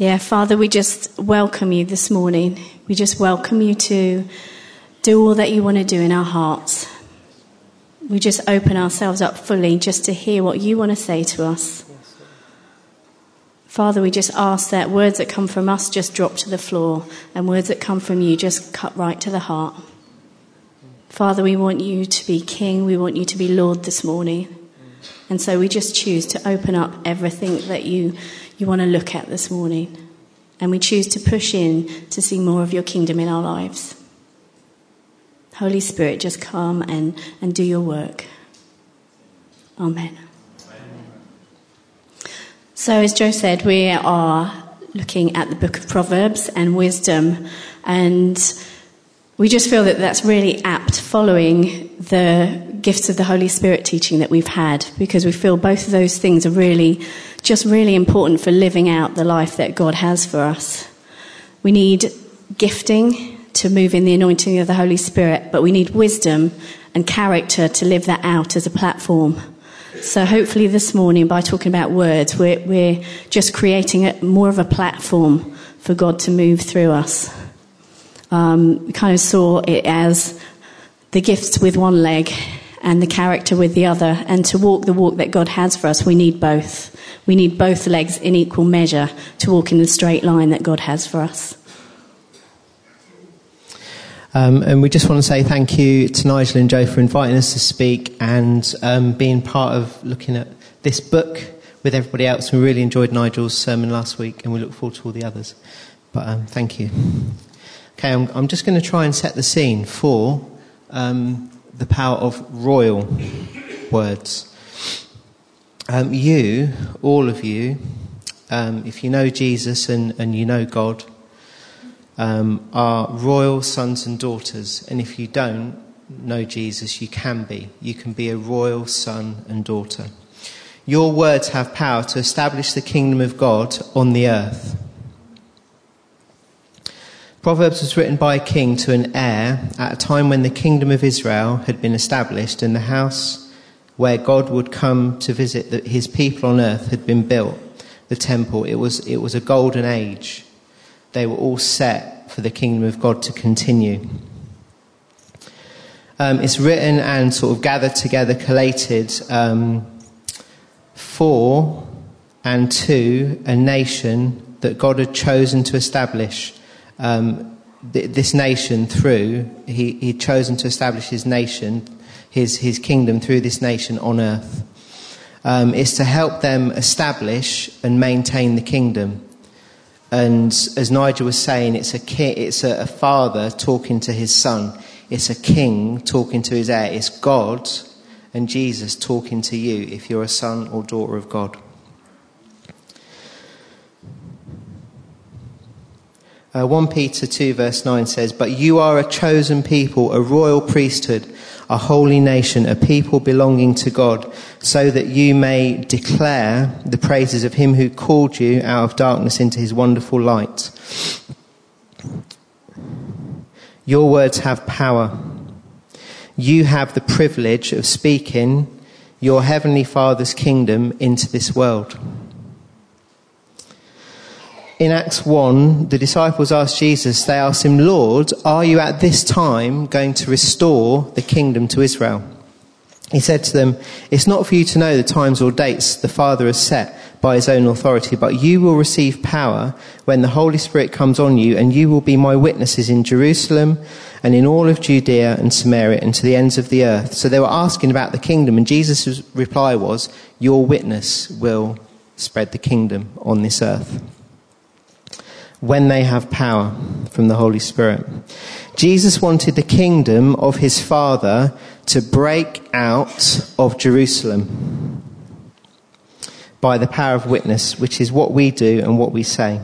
Yeah, Father, we just welcome you this morning. We just welcome you to do all that you want to do in our hearts. We just open ourselves up fully just to hear what you want to say to us. Father, we just ask that words that come from us just drop to the floor and words that come from you just cut right to the heart. Father, we want you to be King. We want you to be Lord this morning. And so we just choose to open up everything that you, you want to look at this morning. And we choose to push in to see more of your kingdom in our lives. Holy Spirit, just come and, and do your work. Amen. So, as Joe said, we are looking at the book of Proverbs and wisdom. And we just feel that that's really apt following the gifts of the Holy Spirit teaching that we've had because we feel both of those things are really, just really important for living out the life that God has for us. We need gifting to move in the anointing of the Holy Spirit, but we need wisdom and character to live that out as a platform. So hopefully this morning, by talking about words, we're, we're just creating a, more of a platform for God to move through us um, we kind of saw it as the gifts with one leg and the character with the other. And to walk the walk that God has for us, we need both. We need both legs in equal measure to walk in the straight line that God has for us. Um, and we just want to say thank you to Nigel and Joe for inviting us to speak and um, being part of looking at this book with everybody else. We really enjoyed Nigel's sermon last week and we look forward to all the others. But um, thank you. Okay, I'm, I'm just going to try and set the scene for um, the power of royal words. Um, you, all of you, um, if you know Jesus and, and you know God, um, are royal sons and daughters. And if you don't know Jesus, you can be. You can be a royal son and daughter. Your words have power to establish the kingdom of God on the earth. Proverbs was written by a king to an heir at a time when the kingdom of Israel had been established and the house where God would come to visit his people on earth had been built, the temple. It was, it was a golden age. They were all set for the kingdom of God to continue. Um, it's written and sort of gathered together, collated um, for and to a nation that God had chosen to establish um, th- this nation through, he, he'd chosen to establish his nation, his, his kingdom through this nation on earth. Um, is to help them establish and maintain the kingdom. And as Nigel was saying, it's a ki- it's a, a, father talking to his son. It's a king talking to his heir. It's God and Jesus talking to you if you're a son or daughter of God. Uh, 1 Peter 2, verse 9 says, But you are a chosen people, a royal priesthood, a holy nation, a people belonging to God, so that you may declare the praises of him who called you out of darkness into his wonderful light. Your words have power. You have the privilege of speaking your heavenly Father's kingdom into this world in Acts 1, the disciples asked Jesus, they asked him, Lord, are you at this time going to restore the kingdom to Israel? He said to them, It's not for you to know the times or dates the Father has set by his own authority, but you will receive power when the Holy Spirit comes on you, and you will be my witnesses in Jerusalem and in all of Judea and Samaria and to the ends of the earth. So they were asking about the kingdom, and Jesus' reply was, Your witness will spread the kingdom on this earth when they have power from the Holy Spirit. Jesus wanted the kingdom of his Father to break out of Jerusalem by the power of witness, which is what we do and what we say.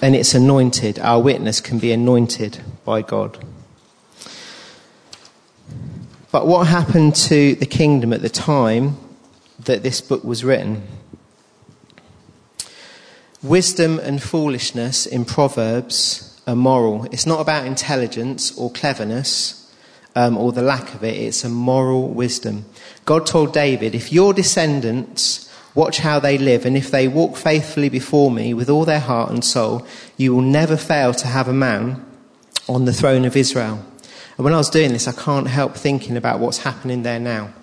And it's anointed. Our witness can be anointed by God. But what happened to the kingdom at the time that this book was written? Wisdom and foolishness in Proverbs are moral. It's not about intelligence or cleverness um, or the lack of it, it's a moral wisdom. God told David, if your descendants Watch how they live, and if they walk faithfully before me with all their heart and soul, you will never fail to have a man on the throne of Israel. And when I was doing this, I can't help thinking about what's happening there now.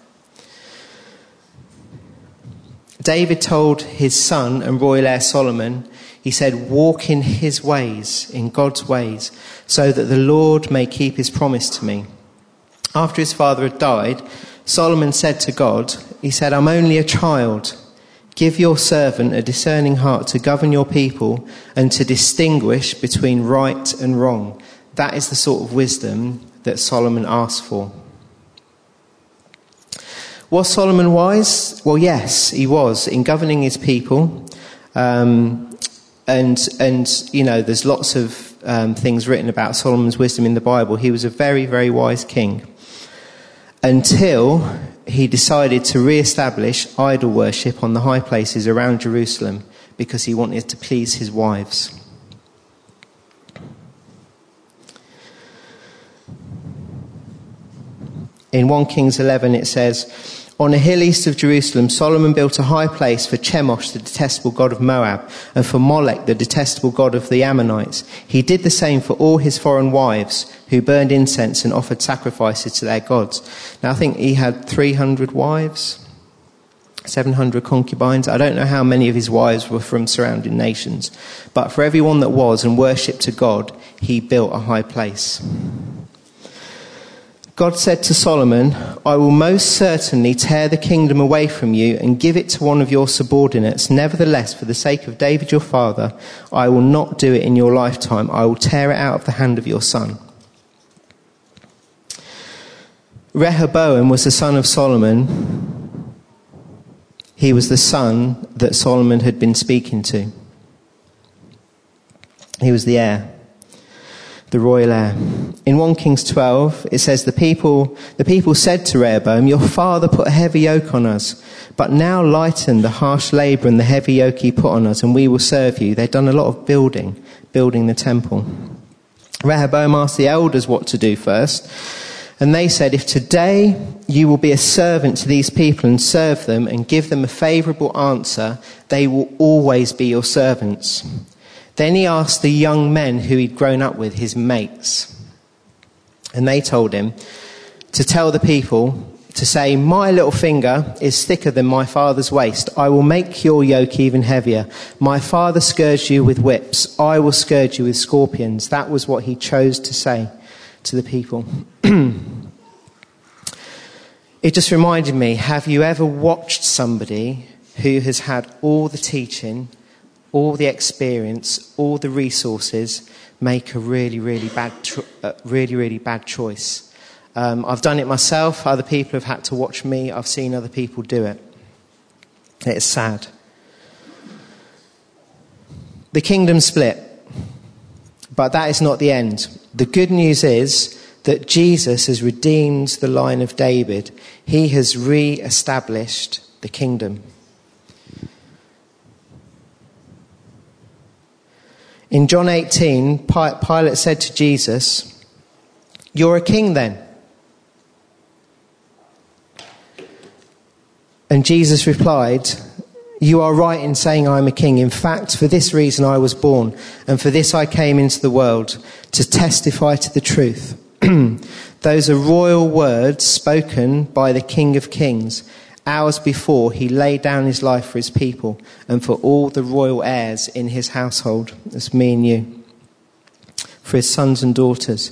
David told his son and royal heir Solomon, he said, Walk in his ways, in God's ways, so that the Lord may keep his promise to me. After his father had died, Solomon said to God, He said, I'm only a child. Give your servant a discerning heart to govern your people and to distinguish between right and wrong. That is the sort of wisdom that Solomon asked for. Was Solomon wise? Well, yes, he was in governing his people. Um, and, and, you know, there's lots of um, things written about Solomon's wisdom in the Bible. He was a very, very wise king until he decided to re establish idol worship on the high places around Jerusalem because he wanted to please his wives. In 1 Kings 11, it says, On a hill east of Jerusalem, Solomon built a high place for Chemosh, the detestable god of Moab, and for Molech, the detestable god of the Ammonites. He did the same for all his foreign wives, who burned incense and offered sacrifices to their gods. Now, I think he had 300 wives, 700 concubines. I don't know how many of his wives were from surrounding nations, but for everyone that was and worshipped to God, he built a high place. God said to Solomon, I will most certainly tear the kingdom away from you and give it to one of your subordinates. Nevertheless, for the sake of David your father, I will not do it in your lifetime. I will tear it out of the hand of your son. Rehoboam was the son of Solomon. He was the son that Solomon had been speaking to. He was the heir the royal heir. In 1 Kings 12, it says, the people, the people said to Rehoboam, Your father put a heavy yoke on us, but now lighten the harsh labor and the heavy yoke he put on us, and we will serve you. They'd done a lot of building, building the temple. Rehoboam asked the elders what to do first, and they said, If today you will be a servant to these people and serve them and give them a favorable answer, they will always be your servants. Then he asked the young men who he'd grown up with, his mates, and they told him to tell the people to say, My little finger is thicker than my father's waist. I will make your yoke even heavier. My father scourged you with whips. I will scourge you with scorpions. That was what he chose to say to the people. it just reminded me have you ever watched somebody who has had all the teaching all the experience, all the resources, make a really, really bad, uh, really, really bad choice. Um, I've done it myself. Other people have had to watch me. I've seen other people do it. It's sad. The kingdom split, but that is not the end. The good news is that Jesus has redeemed the line of David. He has re-established the kingdom. In John 18, Pilate said to Jesus, You're a king then. And Jesus replied, You are right in saying I am a king. In fact, for this reason I was born, and for this I came into the world, to testify to the truth. Those are royal words spoken by the King of Kings Hours before, he laid down his life for his people and for all the royal heirs in his household. That's me and you. For his sons and daughters.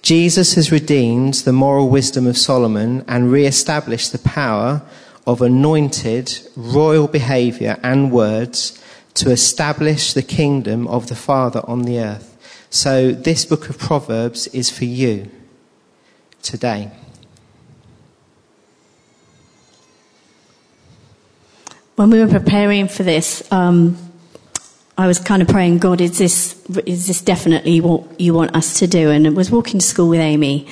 Jesus has redeemed the moral wisdom of Solomon and re established the power of anointed royal behavior and words to establish the kingdom of the Father on the earth. So, this book of Proverbs is for you today. When we were preparing for this, um, I was kind of praying, God, is this is this definitely what you want us to do? And I was walking to school with Amy,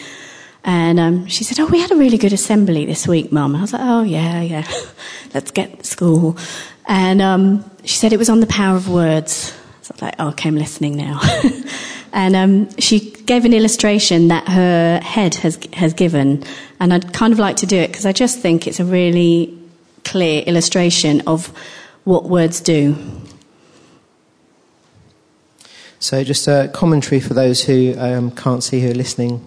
and um, she said, "Oh, we had a really good assembly this week, Mum." I was like, "Oh yeah, yeah, let's get to school." And um, she said it was on the power of words. So I was like, oh, "Okay, I'm listening now." and um, she gave an illustration that her head has has given, and I'd kind of like to do it because I just think it's a really clear illustration of what words do. So, just a commentary for those who um, can't see who are listening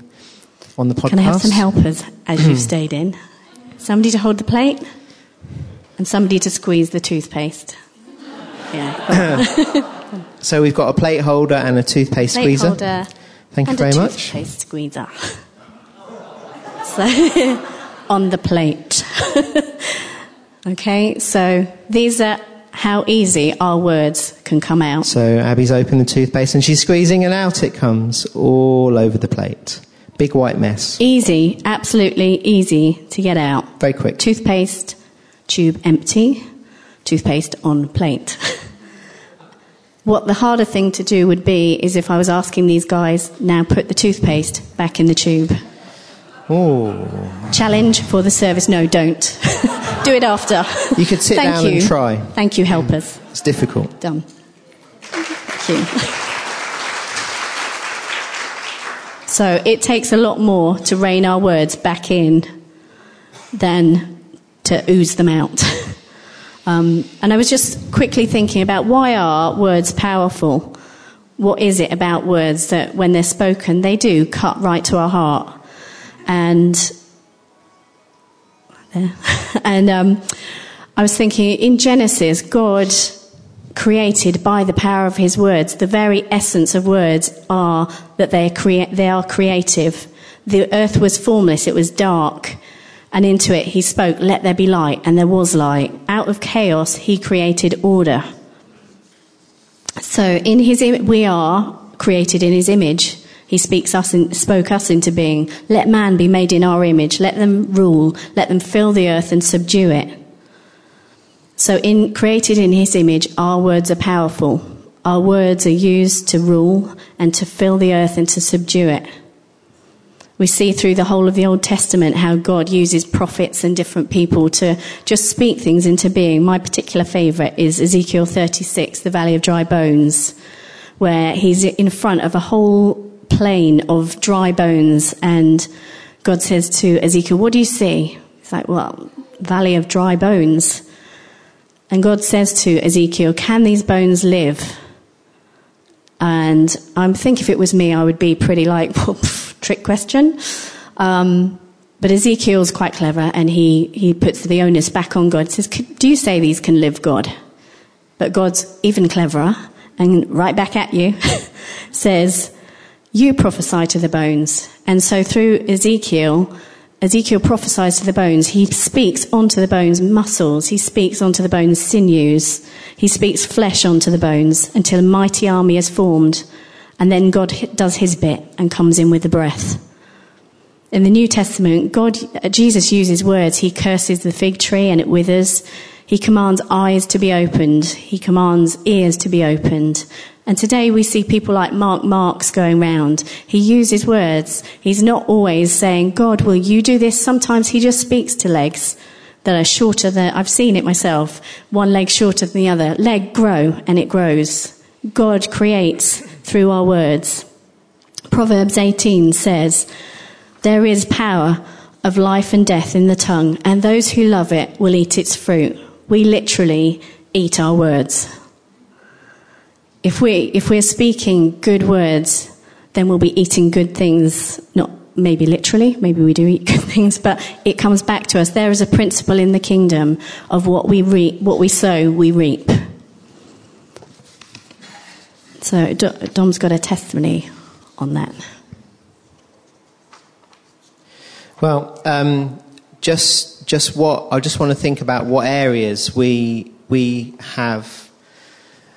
on the podcast. Can I have some helpers as you've stayed in? Somebody to hold the plate and somebody to squeeze the toothpaste. Yeah. So, we've got a plate holder and a toothpaste plate squeezer. holder Thank you and very a much. toothpaste squeezer. So, on the plate. okay, so these are how easy our words can come out. So, Abby's opened the toothpaste and she's squeezing, and out it comes all over the plate. Big white mess. Easy, absolutely easy to get out. Very quick. Toothpaste tube empty, toothpaste on plate. what the harder thing to do would be is if I was asking these guys, now put the toothpaste back in the tube. Oh. Challenge for the service. No, don't. do it after. You could sit Thank down you. and try. Thank you, helpers. It's difficult. Done. Thank you. So it takes a lot more to rein our words back in than to ooze them out. Um, and I was just quickly thinking about why are words powerful? What is it about words that when they're spoken, they do cut right to our heart? And and um, I was thinking in Genesis, God created by the power of His words. The very essence of words are that they are, crea- they are creative. The earth was formless; it was dark, and into it He spoke, "Let there be light," and there was light. Out of chaos, He created order. So, in His Im- we are created in His image. He speaks us in, spoke us into being. Let man be made in our image. Let them rule. Let them fill the earth and subdue it. So, in created in His image, our words are powerful. Our words are used to rule and to fill the earth and to subdue it. We see through the whole of the Old Testament how God uses prophets and different people to just speak things into being. My particular favourite is Ezekiel 36, the Valley of Dry Bones, where he's in front of a whole plain of dry bones, and God says to Ezekiel, What do you see? He's like, Well, Valley of Dry Bones. And God says to Ezekiel, Can these bones live? And I think if it was me, I would be pretty like, well, pff, trick question. Um, but Ezekiel's quite clever and he, he puts the onus back on God. says, Do you say these can live, God? But God's even cleverer and right back at you says, You prophesy to the bones. And so through Ezekiel, Ezekiel prophesies to the bones. He speaks onto the bones muscles. He speaks onto the bones sinews. He speaks flesh onto the bones until a mighty army is formed. And then God does his bit and comes in with the breath. In the New Testament, God, uh, Jesus uses words. He curses the fig tree and it withers. He commands eyes to be opened. He commands ears to be opened. And today we see people like Mark Marx going round. He uses words. He's not always saying, God, will you do this? Sometimes he just speaks to legs that are shorter than, I've seen it myself. One leg shorter than the other. Leg grow and it grows. God creates through our words. Proverbs 18 says, there is power of life and death in the tongue, and those who love it will eat its fruit. We literally eat our words. If, we, if we're speaking good words, then we'll be eating good things, not maybe literally, maybe we do eat good things, but it comes back to us. There is a principle in the kingdom of what we, re- what we sow, we reap. So Dom's got a testimony on that. Well, um, just just what I just want to think about what areas we we have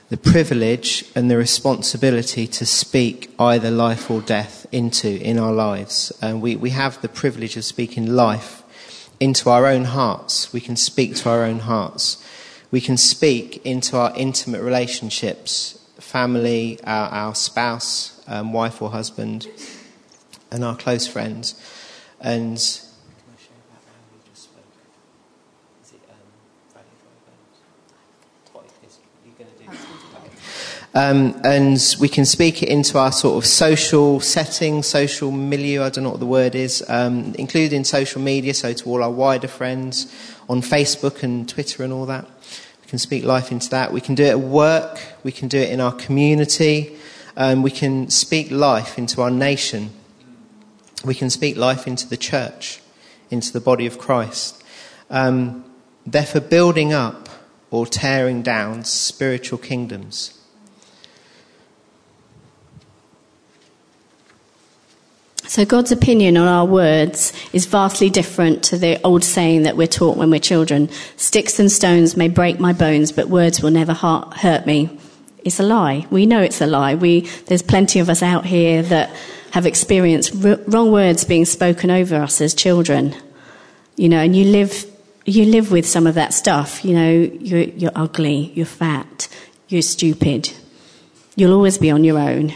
the privilege and the responsibility to speak either life or death into in our lives. And we, we have the privilege of speaking life into our own hearts. We can speak to our own hearts. We can speak into our intimate relationships, family, our, our spouse, um, wife or husband, and our close friends. And Um, and we can speak it into our sort of social setting, social milieu, I don't know what the word is, um, including social media, so to all our wider friends on Facebook and Twitter and all that. We can speak life into that. We can do it at work, we can do it in our community, um, we can speak life into our nation, we can speak life into the church, into the body of Christ. Um, building up or tearing down spiritual kingdoms. So, God's opinion on our words is vastly different to the old saying that we're taught when we're children sticks and stones may break my bones, but words will never hurt me. It's a lie. We know it's a lie. We, there's plenty of us out here that have experienced r- wrong words being spoken over us as children. You know, and you live, you live with some of that stuff. You know, you're, you're ugly, you're fat, you're stupid. You'll always be on your own.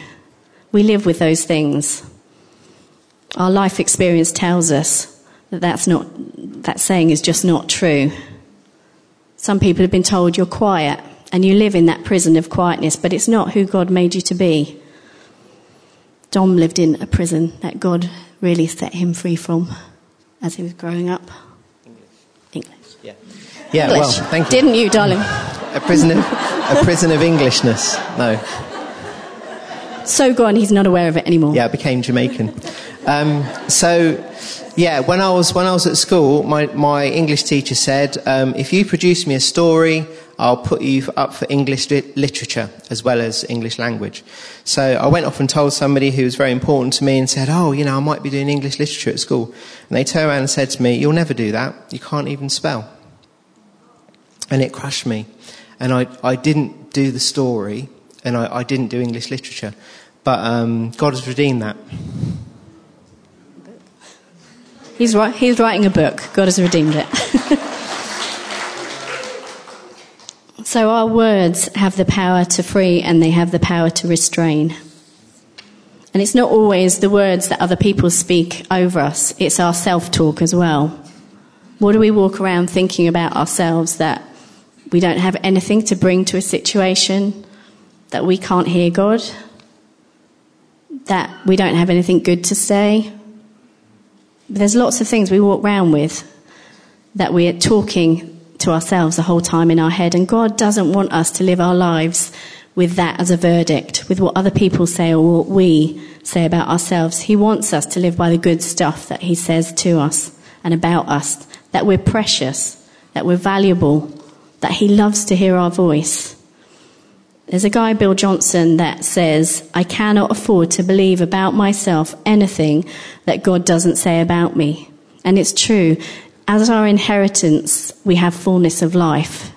We live with those things. Our life experience tells us that that's not, that saying is just not true. Some people have been told you're quiet and you live in that prison of quietness, but it's not who God made you to be. Dom lived in a prison that God really set him free from as he was growing up. English. English. Yeah. Yeah, English. well, thank you. Didn't you, darling? A prison of, a prison of Englishness. No. So gone, he's not aware of it anymore. Yeah, I became Jamaican. Um, so, yeah, when I was when I was at school, my, my English teacher said, um, if you produce me a story, I'll put you up for English literature as well as English language. So I went off and told somebody who was very important to me and said, oh, you know, I might be doing English literature at school. And they turned around and said to me, you'll never do that. You can't even spell. And it crushed me. And I, I didn't do the story and I, I didn't do English literature. But um, God has redeemed that. He's, he's writing a book. God has redeemed it. so our words have the power to free and they have the power to restrain. And it's not always the words that other people speak over us, it's our self talk as well. What do we walk around thinking about ourselves that we don't have anything to bring to a situation, that we can't hear God, that we don't have anything good to say? There's lots of things we walk around with that we're talking to ourselves the whole time in our head, and God doesn't want us to live our lives with that as a verdict, with what other people say or what we say about ourselves. He wants us to live by the good stuff that He says to us and about us, that we're precious, that we're valuable, that He loves to hear our voice. There's a guy, Bill Johnson, that says, I cannot afford to believe about myself anything that God doesn't say about me. And it's true. As our inheritance, we have fullness of life.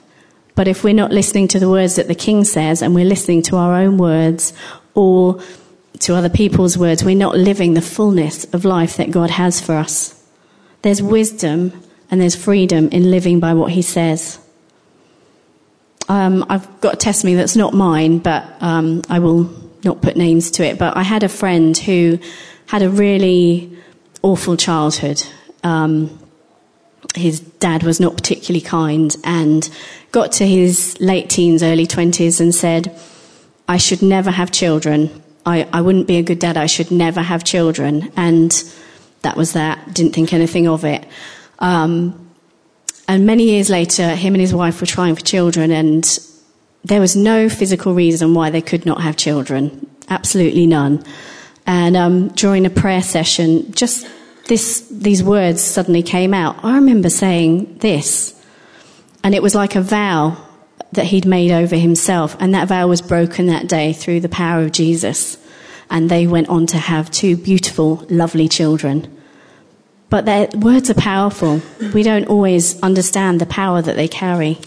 But if we're not listening to the words that the king says and we're listening to our own words or to other people's words, we're not living the fullness of life that God has for us. There's wisdom and there's freedom in living by what he says. Um, I've got a testimony that's not mine, but um, I will not put names to it. But I had a friend who had a really awful childhood. Um, his dad was not particularly kind and got to his late teens, early 20s and said, I should never have children. I, I wouldn't be a good dad. I should never have children. And that was that. Didn't think anything of it. Um, and many years later, him and his wife were trying for children, and there was no physical reason why they could not have children. Absolutely none. And um, during a prayer session, just this, these words suddenly came out. I remember saying this, and it was like a vow that he'd made over himself, and that vow was broken that day through the power of Jesus. And they went on to have two beautiful, lovely children. But their words are powerful. We don't always understand the power that they carry.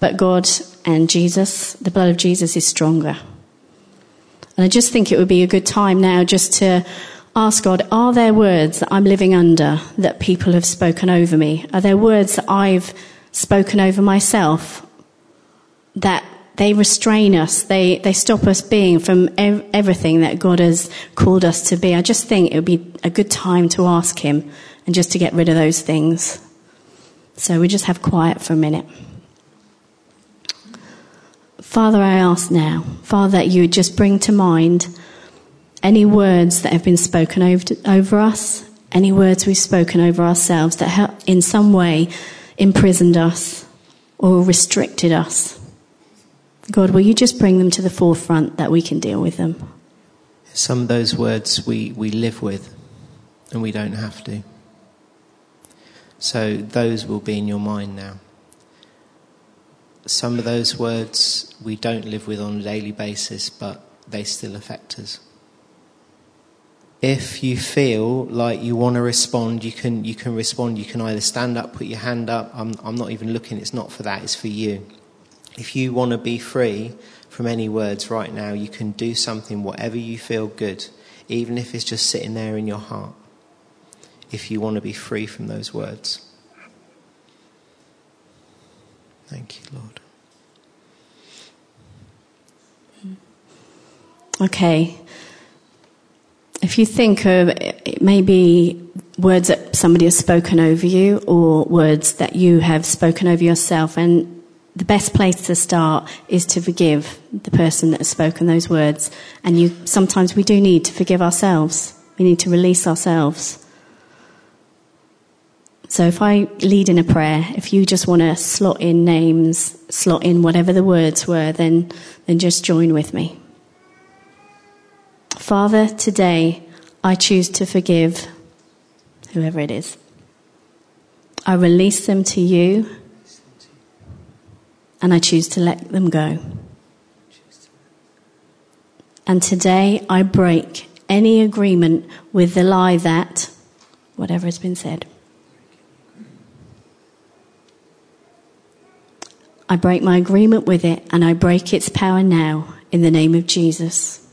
But God and Jesus, the blood of Jesus, is stronger. And I just think it would be a good time now just to ask God, are there words that I'm living under that people have spoken over me? Are there words that I've spoken over myself that they restrain us. They, they stop us being from ev- everything that God has called us to be. I just think it would be a good time to ask Him and just to get rid of those things. So we just have quiet for a minute. Father, I ask now, Father, that you would just bring to mind any words that have been spoken over, over us, any words we've spoken over ourselves that have in some way imprisoned us or restricted us. God, will you just bring them to the forefront that we can deal with them? Some of those words we, we live with and we don't have to. So those will be in your mind now. Some of those words we don't live with on a daily basis, but they still affect us. If you feel like you want to respond, you can, you can respond. You can either stand up, put your hand up. I'm, I'm not even looking, it's not for that, it's for you. If you want to be free from any words right now, you can do something, whatever you feel good, even if it's just sitting there in your heart, if you want to be free from those words. Thank you, Lord. Okay. If you think of maybe words that somebody has spoken over you or words that you have spoken over yourself, and the best place to start is to forgive the person that has spoken those words. And you, sometimes we do need to forgive ourselves. We need to release ourselves. So if I lead in a prayer, if you just want to slot in names, slot in whatever the words were, then, then just join with me. Father, today I choose to forgive whoever it is. I release them to you and I choose to let them go. And today I break any agreement with the lie that, whatever has been said, I break my agreement with it and I break its power now in the name of Jesus.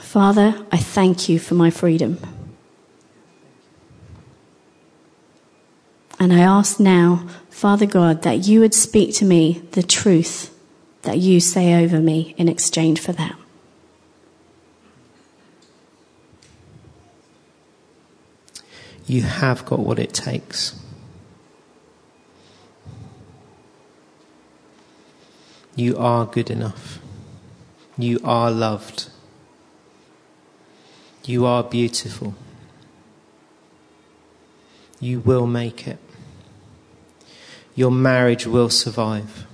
Father, I thank you for my freedom. And I ask now, Father God, that you would speak to me the truth that you say over me in exchange for that. You have got what it takes. You are good enough. You are loved. You are beautiful. You will make it. Your marriage will survive.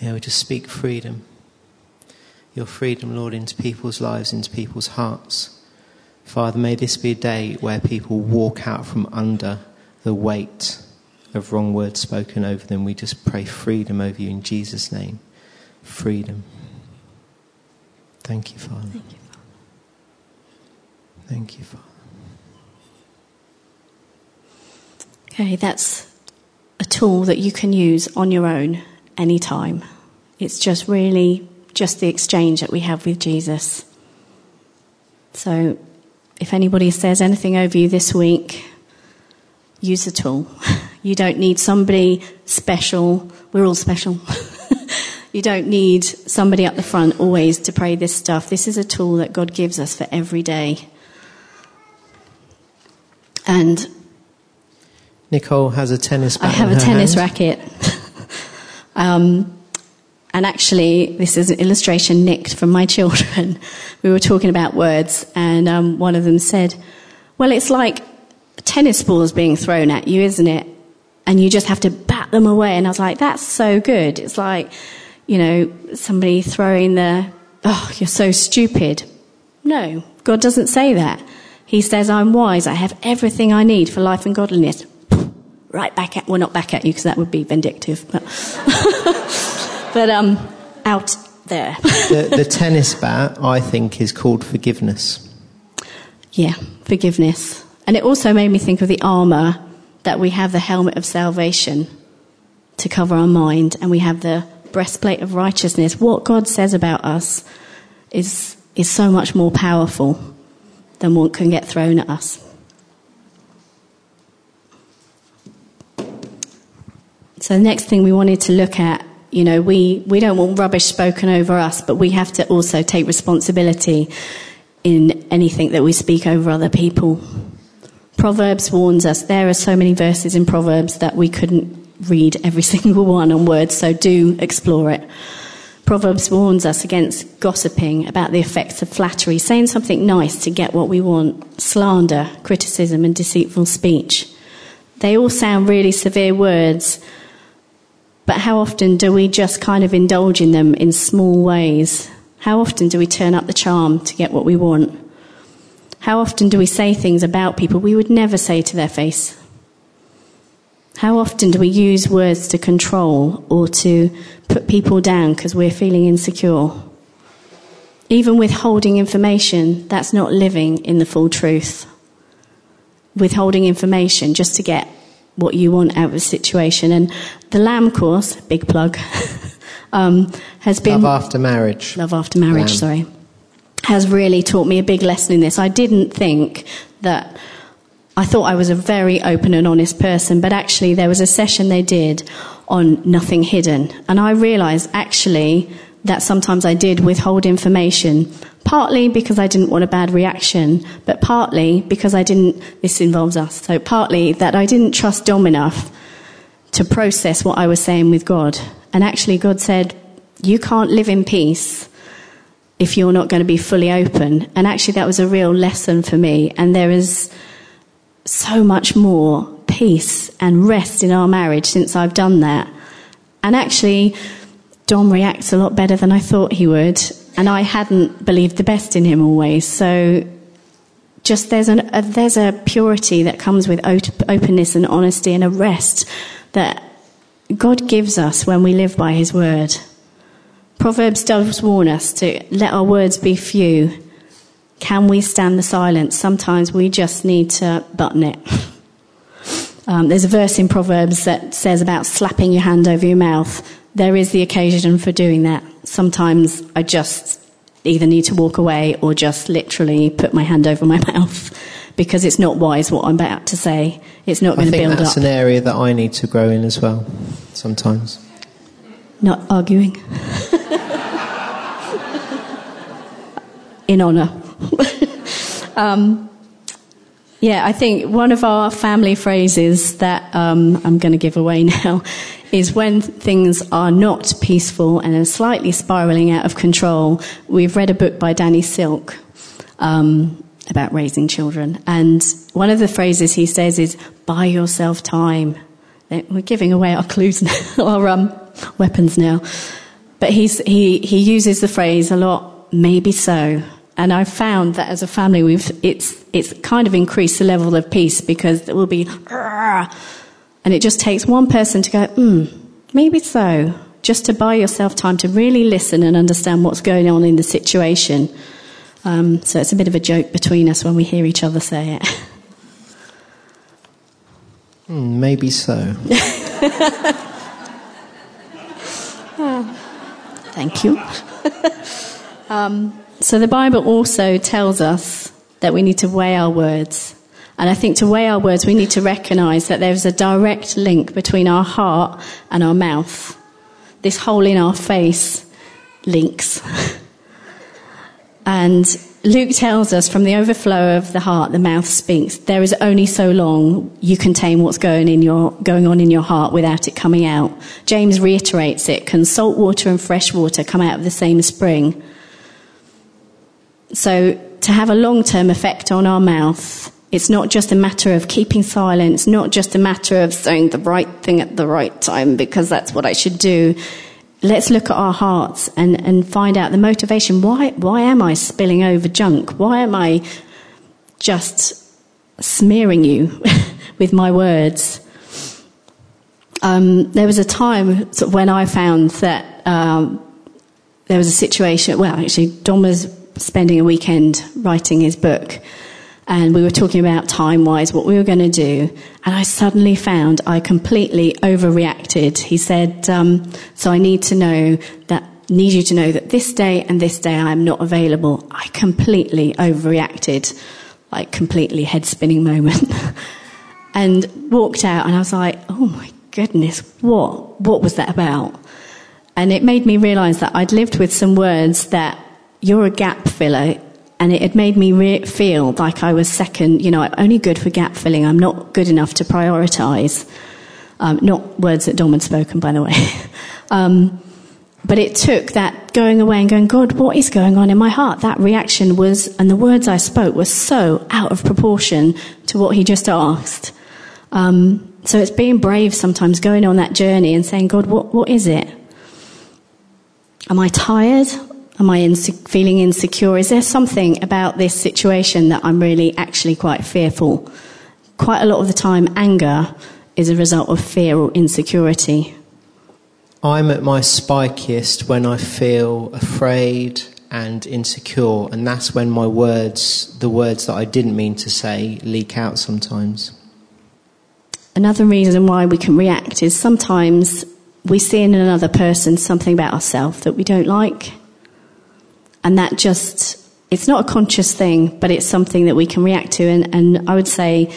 Yeah, we just speak freedom. Your freedom, Lord, into people's lives, into people's hearts. Father, may this be a day where people walk out from under the weight of wrong words spoken over them. We just pray freedom over you in Jesus' name. Freedom. Thank you, Father. Thank you, Father. Thank you, Father. Okay, that's a tool that you can use on your own anytime. It's just really just the exchange that we have with Jesus. So, if anybody says anything over you this week, use the tool. You don't need somebody special. We're all special. you don't need somebody at the front always to pray this stuff. This is a tool that God gives us for every day. And Nicole has a tennis I have a tennis hand. racket. um, and actually, this is an illustration nicked from my children. We were talking about words, and um, one of them said, Well, it's like tennis balls being thrown at you, isn't it? And you just have to bat them away. And I was like, That's so good. It's like, you know, somebody throwing the, Oh, you're so stupid. No, God doesn't say that. He says, I'm wise. I have everything I need for life and godliness right back at well not back at you because that would be vindictive but but um out there. The, the tennis bat, I think, is called forgiveness. yeah forgiveness. And it also made me think of the armor that we have the helmet of salvation to cover our mind and we have the breastplate of righteousness. What god says about us is is so much more powerful than what can get thrown at us So the next thing we wanted to look at, you know, we, we don't want rubbish spoken over us, but we have to also take responsibility in anything that we speak over other people. Proverbs warns us. There are so many verses in Proverbs that we couldn't read every single one on words, so do explore it. Proverbs warns us against gossiping about the effects of flattery, saying something nice to get what we want, slander, criticism, and deceitful speech. They all sound really severe words, but how often do we just kind of indulge in them in small ways? How often do we turn up the charm to get what we want? How often do we say things about people we would never say to their face? How often do we use words to control or to put people down because we're feeling insecure? Even withholding information, that's not living in the full truth. Withholding information just to get what you want out of a situation. And the LAM course, big plug, um, has been. Love after marriage. Love after marriage, LAM. sorry. Has really taught me a big lesson in this. I didn't think that I thought I was a very open and honest person, but actually there was a session they did on nothing hidden. And I realized actually that sometimes I did withhold information, partly because I didn't want a bad reaction, but partly because I didn't, this involves us, so partly that I didn't trust Dom enough to process what I was saying with God. And actually God said, you can't live in peace if you're not going to be fully open. And actually that was a real lesson for me. And there is, so much more peace and rest in our marriage since I've done that. And actually, Dom reacts a lot better than I thought he would. And I hadn't believed the best in him always. So just there's, an, a, there's a purity that comes with openness and honesty and a rest that God gives us when we live by his word. Proverbs does warn us to let our words be few can we stand the silence? Sometimes we just need to button it. Um, there's a verse in Proverbs that says about slapping your hand over your mouth. There is the occasion for doing that. Sometimes I just either need to walk away or just literally put my hand over my mouth because it's not wise what I'm about to say. It's not going to build up. I think that's an area that I need to grow in as well. Sometimes. Not arguing. in honour. um, yeah, I think one of our family phrases that um, I'm going to give away now is when things are not peaceful and are slightly spiraling out of control. We've read a book by Danny Silk um, about raising children, and one of the phrases he says is "buy yourself time." We're giving away our clues now, our um, weapons now, but he's, he he uses the phrase a lot. Maybe so. And I've found that as a family, we've, it's, it's kind of increased the level of peace because it will be, and it just takes one person to go, hmm, maybe so. Just to buy yourself time to really listen and understand what's going on in the situation. Um, so it's a bit of a joke between us when we hear each other say it. Hmm, maybe so. Thank you. um, so the Bible also tells us that we need to weigh our words. And I think to weigh our words, we need to recognize that there's a direct link between our heart and our mouth. This hole in our face links. and Luke tells us from the overflow of the heart, the mouth speaks. There is only so long you contain what's going, in your, going on in your heart without it coming out. James reiterates it. Can salt water and fresh water come out of the same spring? So to have a long-term effect on our mouth, it's not just a matter of keeping silence, not just a matter of saying the right thing at the right time because that's what I should do. Let's look at our hearts and, and find out the motivation. Why, why am I spilling over junk? Why am I just smearing you with my words? Um, there was a time when I found that um, there was a situation, well, actually, Dom was spending a weekend writing his book. And we were talking about time wise what we were going to do. And I suddenly found I completely overreacted. He said, um, So I need to know that, need you to know that this day and this day I am not available. I completely overreacted, like completely head spinning moment. and walked out and I was like, Oh my goodness, what? What was that about? And it made me realize that I'd lived with some words that you're a gap filler and it had made me re- feel like I was second, you know, only good for gap filling. I'm not good enough to prioritize. Um, not words that Dom had spoken, by the way. um, but it took that going away and going, God, what is going on in my heart? That reaction was, and the words I spoke were so out of proportion to what he just asked. Um, so it's being brave sometimes, going on that journey and saying, God, what, what is it? Am I tired? Am I inse- feeling insecure? Is there something about this situation that I'm really actually quite fearful? Quite a lot of the time, anger is a result of fear or insecurity. I'm at my spikiest when I feel afraid and insecure, and that's when my words, the words that I didn't mean to say, leak out sometimes. Another reason why we can react is sometimes we see in another person something about ourselves that we don't like. And that just, it's not a conscious thing, but it's something that we can react to. And, and I would say,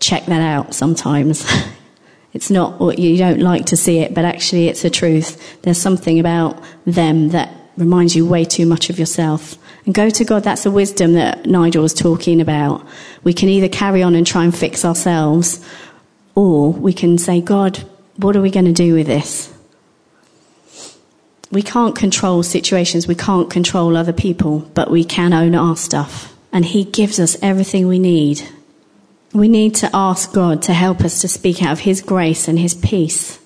check that out sometimes. it's not what you don't like to see it, but actually it's a truth. There's something about them that reminds you way too much of yourself. And go to God. That's the wisdom that Nigel was talking about. We can either carry on and try and fix ourselves, or we can say, God, what are we going to do with this? We can't control situations, we can't control other people, but we can own our stuff. And He gives us everything we need. We need to ask God to help us to speak out of His grace and His peace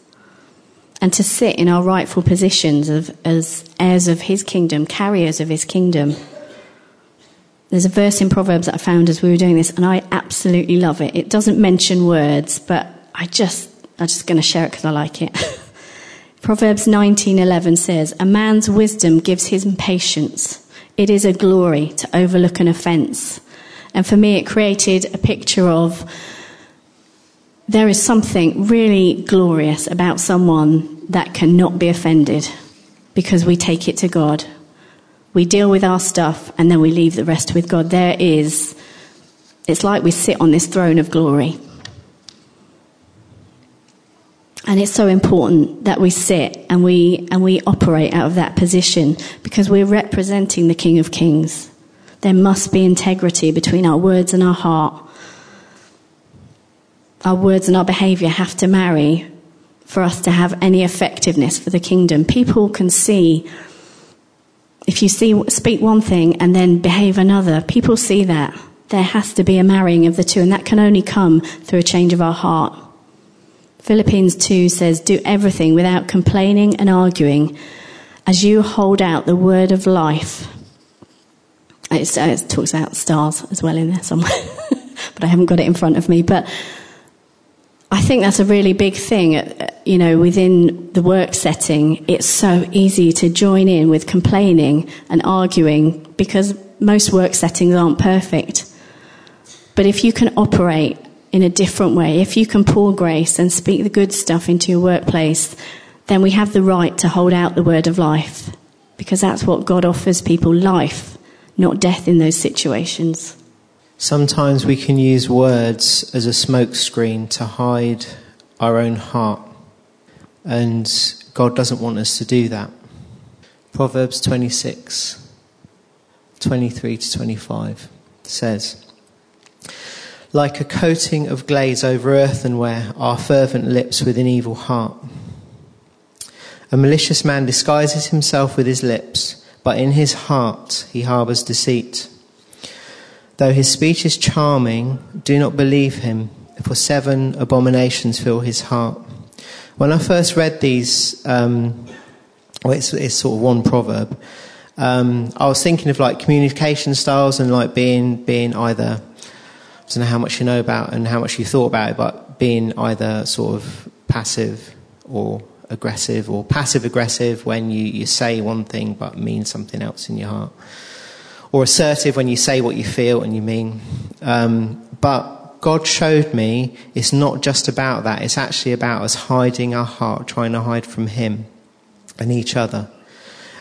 and to sit in our rightful positions of, as heirs of His kingdom, carriers of His kingdom. There's a verse in Proverbs that I found as we were doing this, and I absolutely love it. It doesn't mention words, but I just I'm just going to share it because I like it. Proverbs 19:11 says, "A man's wisdom gives him patience. It is a glory to overlook an offense." And for me it created a picture of there is something really glorious about someone that cannot be offended because we take it to God. We deal with our stuff and then we leave the rest with God. There is it's like we sit on this throne of glory. And it's so important that we sit and we, and we operate out of that position because we're representing the King of Kings. There must be integrity between our words and our heart. Our words and our behavior have to marry for us to have any effectiveness for the kingdom. People can see if you see, speak one thing and then behave another, people see that. There has to be a marrying of the two, and that can only come through a change of our heart. Philippians 2 says, Do everything without complaining and arguing as you hold out the word of life. It, it talks about stars as well in there somewhere, but I haven't got it in front of me. But I think that's a really big thing, uh, you know, within the work setting. It's so easy to join in with complaining and arguing because most work settings aren't perfect. But if you can operate in a different way, if you can pour grace and speak the good stuff into your workplace, then we have the right to hold out the word of life because that's what God offers people life, not death in those situations. Sometimes we can use words as a smokescreen to hide our own heart, and God doesn't want us to do that. Proverbs 26 23 to 25 says, like a coating of glaze over earthenware are fervent lips with an evil heart. A malicious man disguises himself with his lips, but in his heart he harbours deceit. Though his speech is charming, do not believe him, for seven abominations fill his heart. When I first read these, um, well, it's, it's, sort of one proverb. Um, I was thinking of like communication styles and like being being either don't know how much you know about and how much you thought about it, but being either sort of passive or aggressive or passive aggressive when you, you say one thing but mean something else in your heart. Or assertive when you say what you feel and you mean. Um, but God showed me it's not just about that, it's actually about us hiding our heart, trying to hide from Him and each other.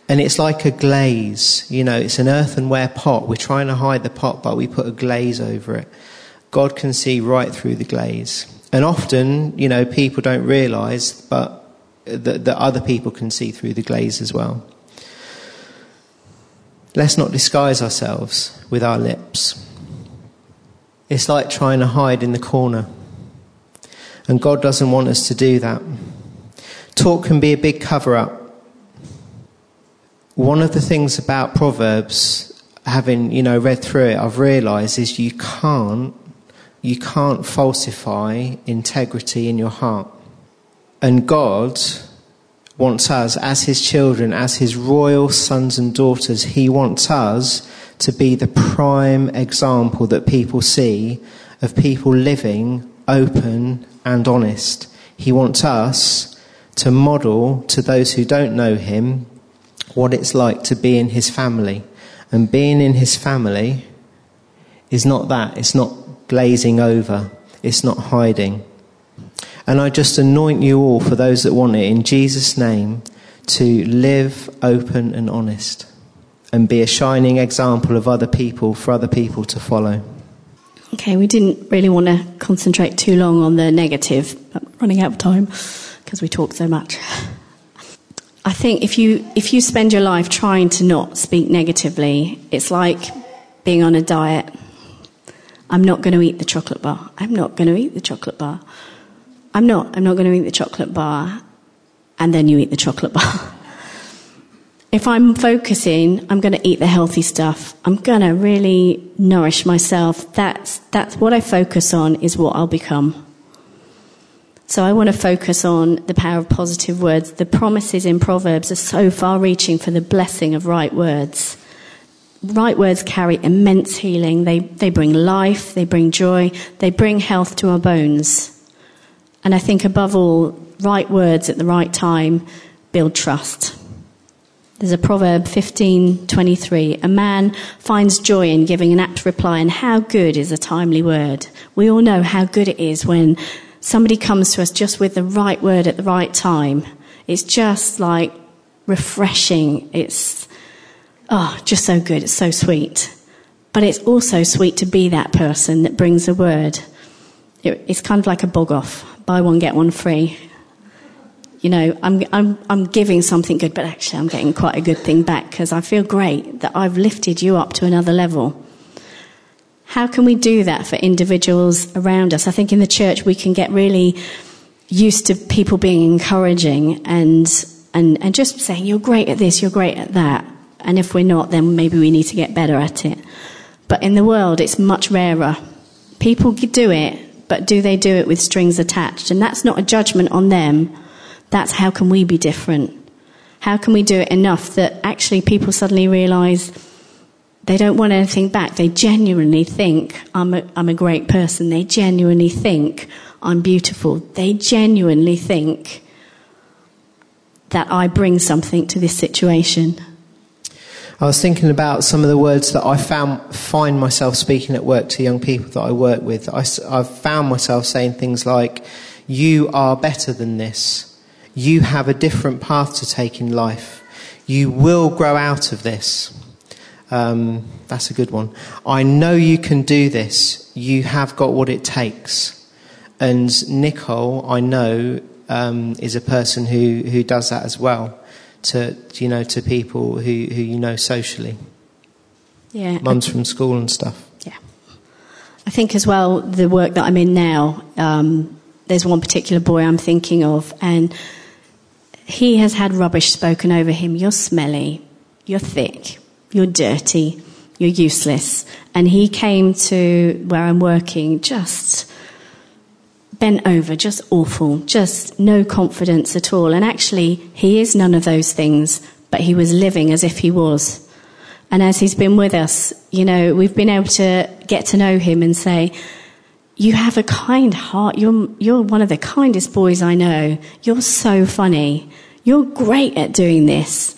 And it's like a glaze, you know, it's an earthenware pot. We're trying to hide the pot, but we put a glaze over it. God can see right through the glaze. And often, you know, people don't realize, but that, that other people can see through the glaze as well. Let's not disguise ourselves with our lips. It's like trying to hide in the corner. And God doesn't want us to do that. Talk can be a big cover up. One of the things about Proverbs, having, you know, read through it, I've realized is you can't, you can't falsify integrity in your heart. And God wants us, as His children, as His royal sons and daughters, He wants us to be the prime example that people see of people living open and honest. He wants us to model to those who don't know him what it's like to be in his family. And being in his family is not that. It's not glazing over. It's not hiding. And I just anoint you all for those that want it in Jesus' name to live open and honest and be a shining example of other people for other people to follow. Okay, we didn't really want to concentrate too long on the negative, but running out of time because we talk so much. I think if you if you spend your life trying to not speak negatively, it's like being on a diet. I'm not going to eat the chocolate bar. I'm not going to eat the chocolate bar. I'm not. I'm not going to eat the chocolate bar. And then you eat the chocolate bar. if I'm focusing, I'm going to eat the healthy stuff. I'm going to really nourish myself. That's, that's what I focus on is what I'll become. So I want to focus on the power of positive words. The promises in Proverbs are so far reaching for the blessing of right words. Right words carry immense healing. They, they bring life, they bring joy, they bring health to our bones. And I think above all, right words at the right time build trust. There's a proverb 15:23. A man finds joy in giving an apt reply, and how good is a timely word. We all know how good it is when somebody comes to us just with the right word at the right time. It's just like refreshing. It's oh, just so good. It's so sweet. But it's also sweet to be that person that brings a word. It's kind of like a bog off. Buy one, get one free you know, I'm, I'm, I'm giving something good, but actually I'm getting quite a good thing back because I feel great that I've lifted you up to another level. How can we do that for individuals around us? I think in the church we can get really used to people being encouraging and, and, and just saying, you're great at this, you're great at that. And if we're not, then maybe we need to get better at it. But in the world, it's much rarer. People do it, but do they do it with strings attached? And that's not a judgment on them that's how can we be different? How can we do it enough that actually people suddenly realize they don't want anything back? They genuinely think I'm a, I'm a great person. They genuinely think I'm beautiful. They genuinely think that I bring something to this situation. I was thinking about some of the words that I found find myself speaking at work to young people that I work with. I, I've found myself saying things like, "You are better than this." You have a different path to take in life. You will grow out of this. Um, that's a good one. I know you can do this. You have got what it takes. And Nicole, I know, um, is a person who, who does that as well to, you know, to people who, who you know socially. Yeah. Mums from school and stuff. Yeah. I think as well, the work that I'm in now, um, there's one particular boy I'm thinking of, and he has had rubbish spoken over him. You're smelly, you're thick, you're dirty, you're useless. And he came to where I'm working just bent over, just awful, just no confidence at all. And actually, he is none of those things, but he was living as if he was. And as he's been with us, you know, we've been able to get to know him and say, you have a kind heart. You're, you're one of the kindest boys I know. You're so funny. You're great at doing this.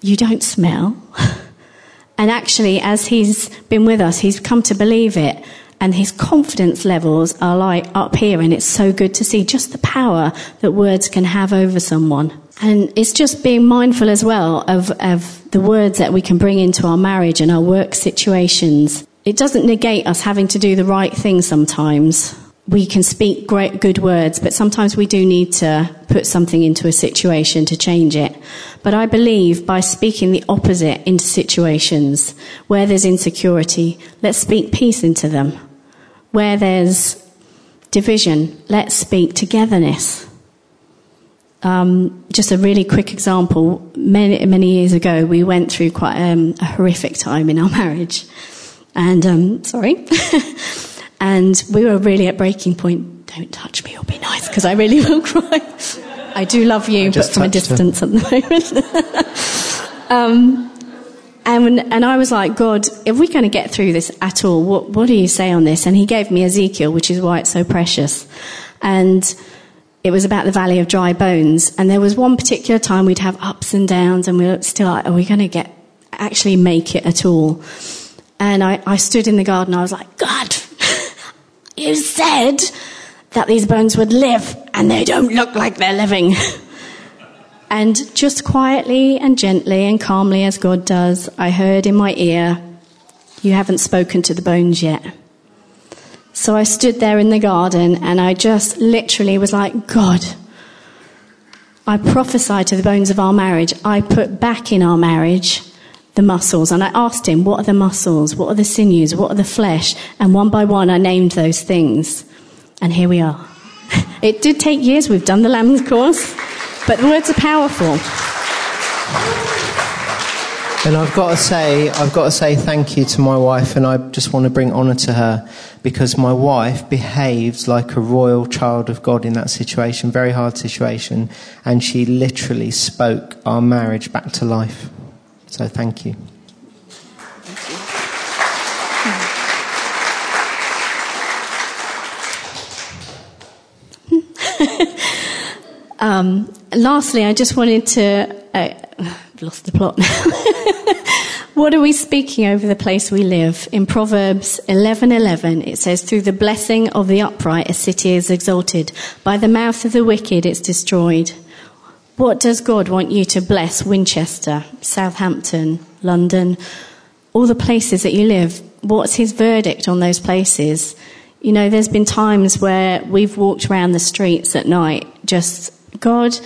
You don't smell. and actually, as he's been with us, he's come to believe it. And his confidence levels are like up here, and it's so good to see just the power that words can have over someone. And it's just being mindful as well of, of the words that we can bring into our marriage and our work situations. It doesn't negate us having to do the right thing sometimes, we can speak great good words, but sometimes we do need to put something into a situation to change it. But I believe by speaking the opposite into situations where there's insecurity, let's speak peace into them. Where there's division, let's speak togetherness. Um, just a really quick example. Many, many years ago, we went through quite um, a horrific time in our marriage. And, um, sorry. and we were really at breaking point. Don't touch me or be nice, because I really will cry. I do love you, but from a distance her. at the moment. And, and I was like, God, if we're going to get through this at all, what, what do you say on this? And he gave me Ezekiel, which is why it's so precious. And it was about the valley of dry bones. And there was one particular time we'd have ups and downs, and we were still like, are we going to get, actually make it at all? And I, I stood in the garden, I was like, God, you said that these bones would live, and they don't look like they're living. And just quietly and gently and calmly as God does, I heard in my ear, You haven't spoken to the bones yet. So I stood there in the garden and I just literally was like, God, I prophesied to the bones of our marriage. I put back in our marriage the muscles. And I asked him, what are the muscles? What are the sinews? What are the flesh? And one by one, I named those things. And here we are. it did take years. We've done the Lamb's course. But the words are powerful. And I've got to say, I've got to say thank you to my wife, and I just want to bring honour to her because my wife behaved like a royal child of God in that situation, very hard situation, and she literally spoke our marriage back to life. So thank you. Um, lastly, I just wanted to. Uh, I've lost the plot now. what are we speaking over the place we live? In Proverbs 11:11, it says, "Through the blessing of the upright, a city is exalted; by the mouth of the wicked, it's destroyed." What does God want you to bless? Winchester, Southampton, London, all the places that you live. What's His verdict on those places? You know, there's been times where we've walked around the streets at night just God,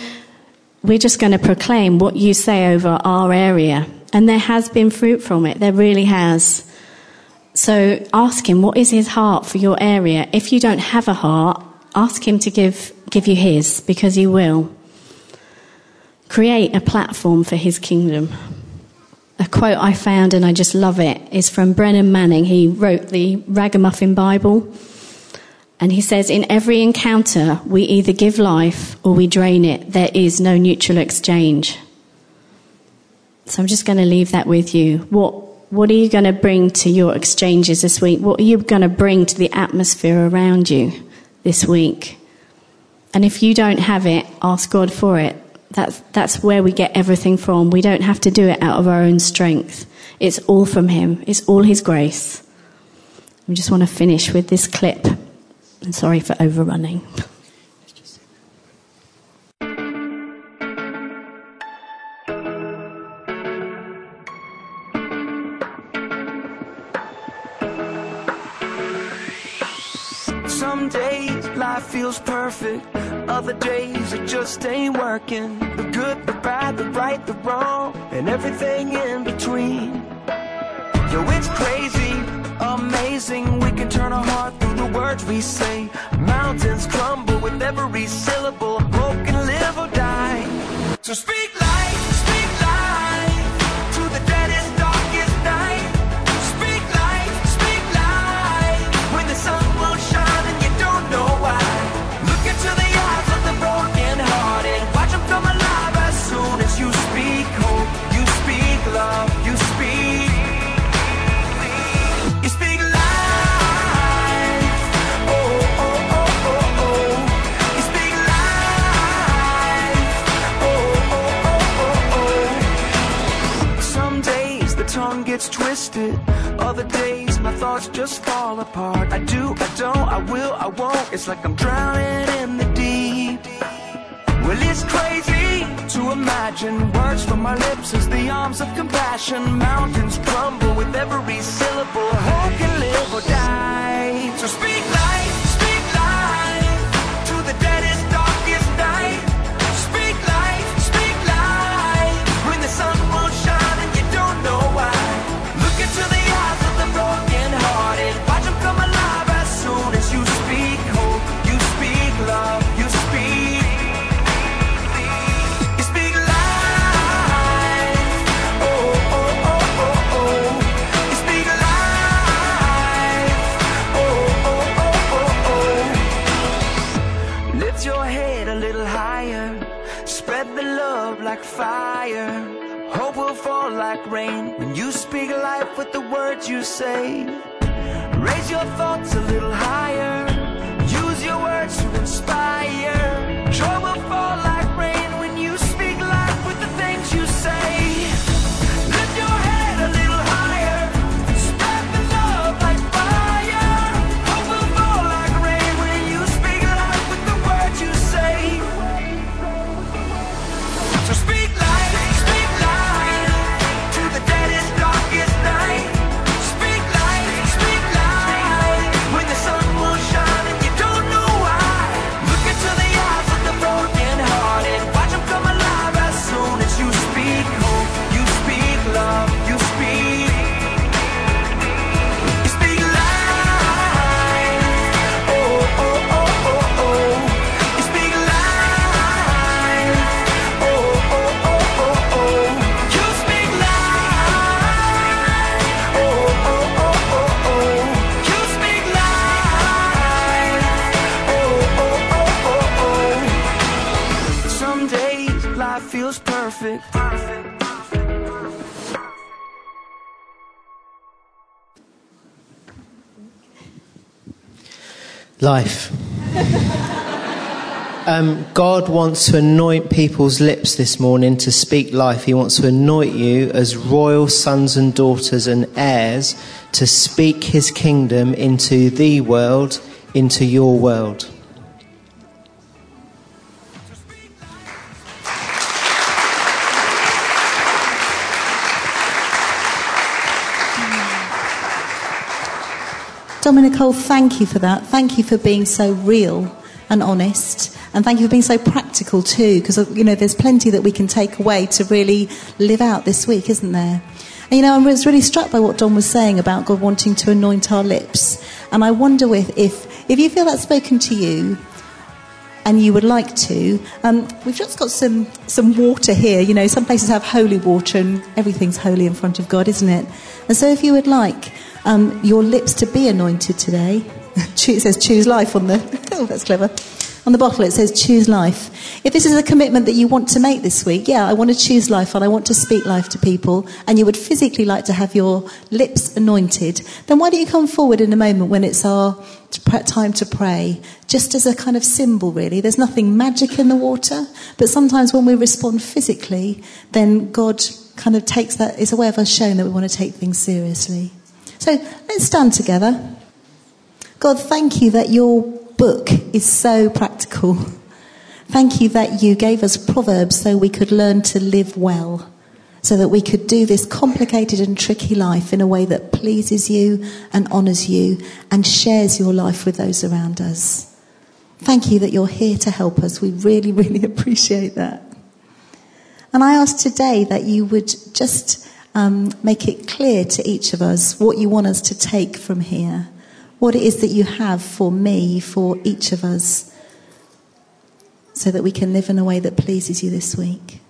we're just going to proclaim what you say over our area. And there has been fruit from it. There really has. So ask him, what is his heart for your area? If you don't have a heart, ask him to give, give you his, because he will. Create a platform for his kingdom. A quote I found, and I just love it, is from Brennan Manning. He wrote the Ragamuffin Bible. And he says, in every encounter, we either give life or we drain it. There is no neutral exchange. So I'm just going to leave that with you. What, what are you going to bring to your exchanges this week? What are you going to bring to the atmosphere around you this week? And if you don't have it, ask God for it. That's, that's where we get everything from. We don't have to do it out of our own strength. It's all from Him. It's all His grace. I just want to finish with this clip. And sorry for overrunning. Some days life feels perfect, other days it just ain't working. The good, the bad, the right, the wrong, and everything in between. Yo, it's crazy, amazing. We can turn our heart words we say. Mountains crumble with every syllable. Broken live or die. So speak life. Gets twisted. Other days my thoughts just fall apart. I do, I don't, I will, I won't. It's like I'm drowning in the deep. Well, it's crazy to imagine words from my lips as the arms of compassion. Mountains crumble with every syllable. You say. Raise your thoughts a little higher. Life. um, God wants to anoint people's lips this morning to speak life. He wants to anoint you as royal sons and daughters and heirs to speak his kingdom into the world, into your world. Dominic, thank you for that. Thank you for being so real and honest. And thank you for being so practical too, because, you know, there's plenty that we can take away to really live out this week, isn't there? And, you know, I was really struck by what Dom was saying about God wanting to anoint our lips. And I wonder if, if, if you feel that's spoken to you, and you would like to, um, we've just got some, some water here. You know, some places have holy water and everything's holy in front of God, isn't it? And so if you would like um, your lips to be anointed today, it says choose life on the, oh, that's clever. On the bottle it says choose life. If this is a commitment that you want to make this week, yeah, I want to choose life and I want to speak life to people, and you would physically like to have your lips anointed, then why don't you come forward in a moment when it's our time to pray, just as a kind of symbol, really. There's nothing magic in the water, but sometimes when we respond physically, then God kind of takes that, it's a way of us showing that we want to take things seriously. So let's stand together. God, thank you that your book is so practical. Thank you that you gave us Proverbs so we could learn to live well, so that we could do this complicated and tricky life in a way that pleases you and honours you and shares your life with those around us. Thank you that you're here to help us. We really, really appreciate that. And I ask today that you would just um, make it clear to each of us what you want us to take from here, what it is that you have for me, for each of us, so that we can live in a way that pleases you this week.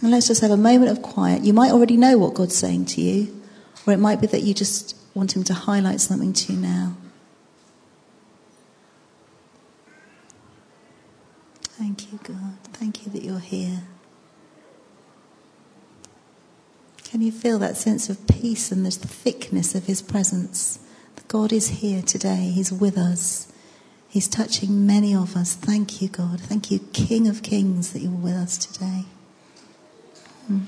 And let's just have a moment of quiet. You might already know what God's saying to you, or it might be that you just want Him to highlight something to you now. Thank you, God. Thank you that you're here. Can you feel that sense of peace and the thickness of His presence? God is here today. He's with us. He's touching many of us. Thank you, God. Thank you, King of Kings, that you're with us today. Hmm.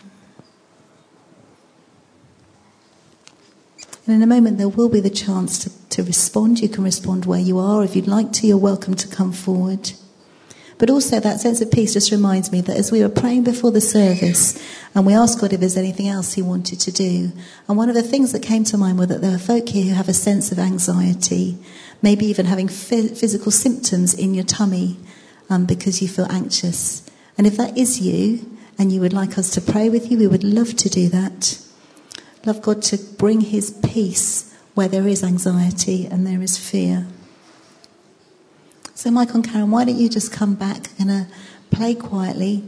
And in a moment, there will be the chance to, to respond. You can respond where you are. If you'd like to, you're welcome to come forward. But also, that sense of peace just reminds me that as we were praying before the service, and we asked God if there's anything else He wanted to do, and one of the things that came to mind were that there are folk here who have a sense of anxiety, maybe even having physical symptoms in your tummy um, because you feel anxious. And if that is you, and you would like us to pray with you, we would love to do that. Love God to bring His peace where there is anxiety and there is fear. So, Michael and Karen, why don't you just come back and uh, play quietly?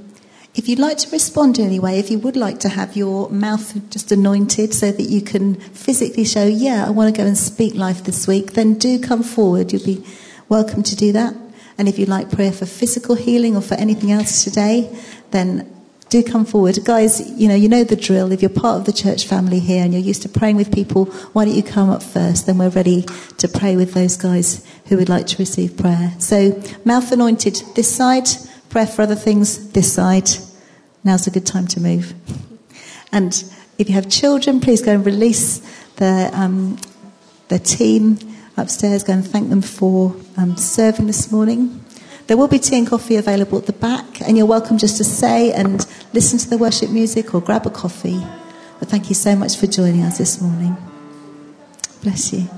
If you'd like to respond in any way, if you would like to have your mouth just anointed so that you can physically show, yeah, I want to go and speak life this week, then do come forward. You'll be welcome to do that. And if you'd like prayer for physical healing or for anything else today, then do come forward. Guys, you know, you know the drill. If you're part of the church family here and you're used to praying with people, why don't you come up first? Then we're ready to pray with those guys who would like to receive prayer. So, mouth anointed this side, prayer for other things this side. Now's a good time to move. And if you have children, please go and release the, um, the team upstairs. Go and thank them for um, serving this morning. There will be tea and coffee available at the back, and you're welcome just to say and listen to the worship music or grab a coffee. But thank you so much for joining us this morning. Bless you.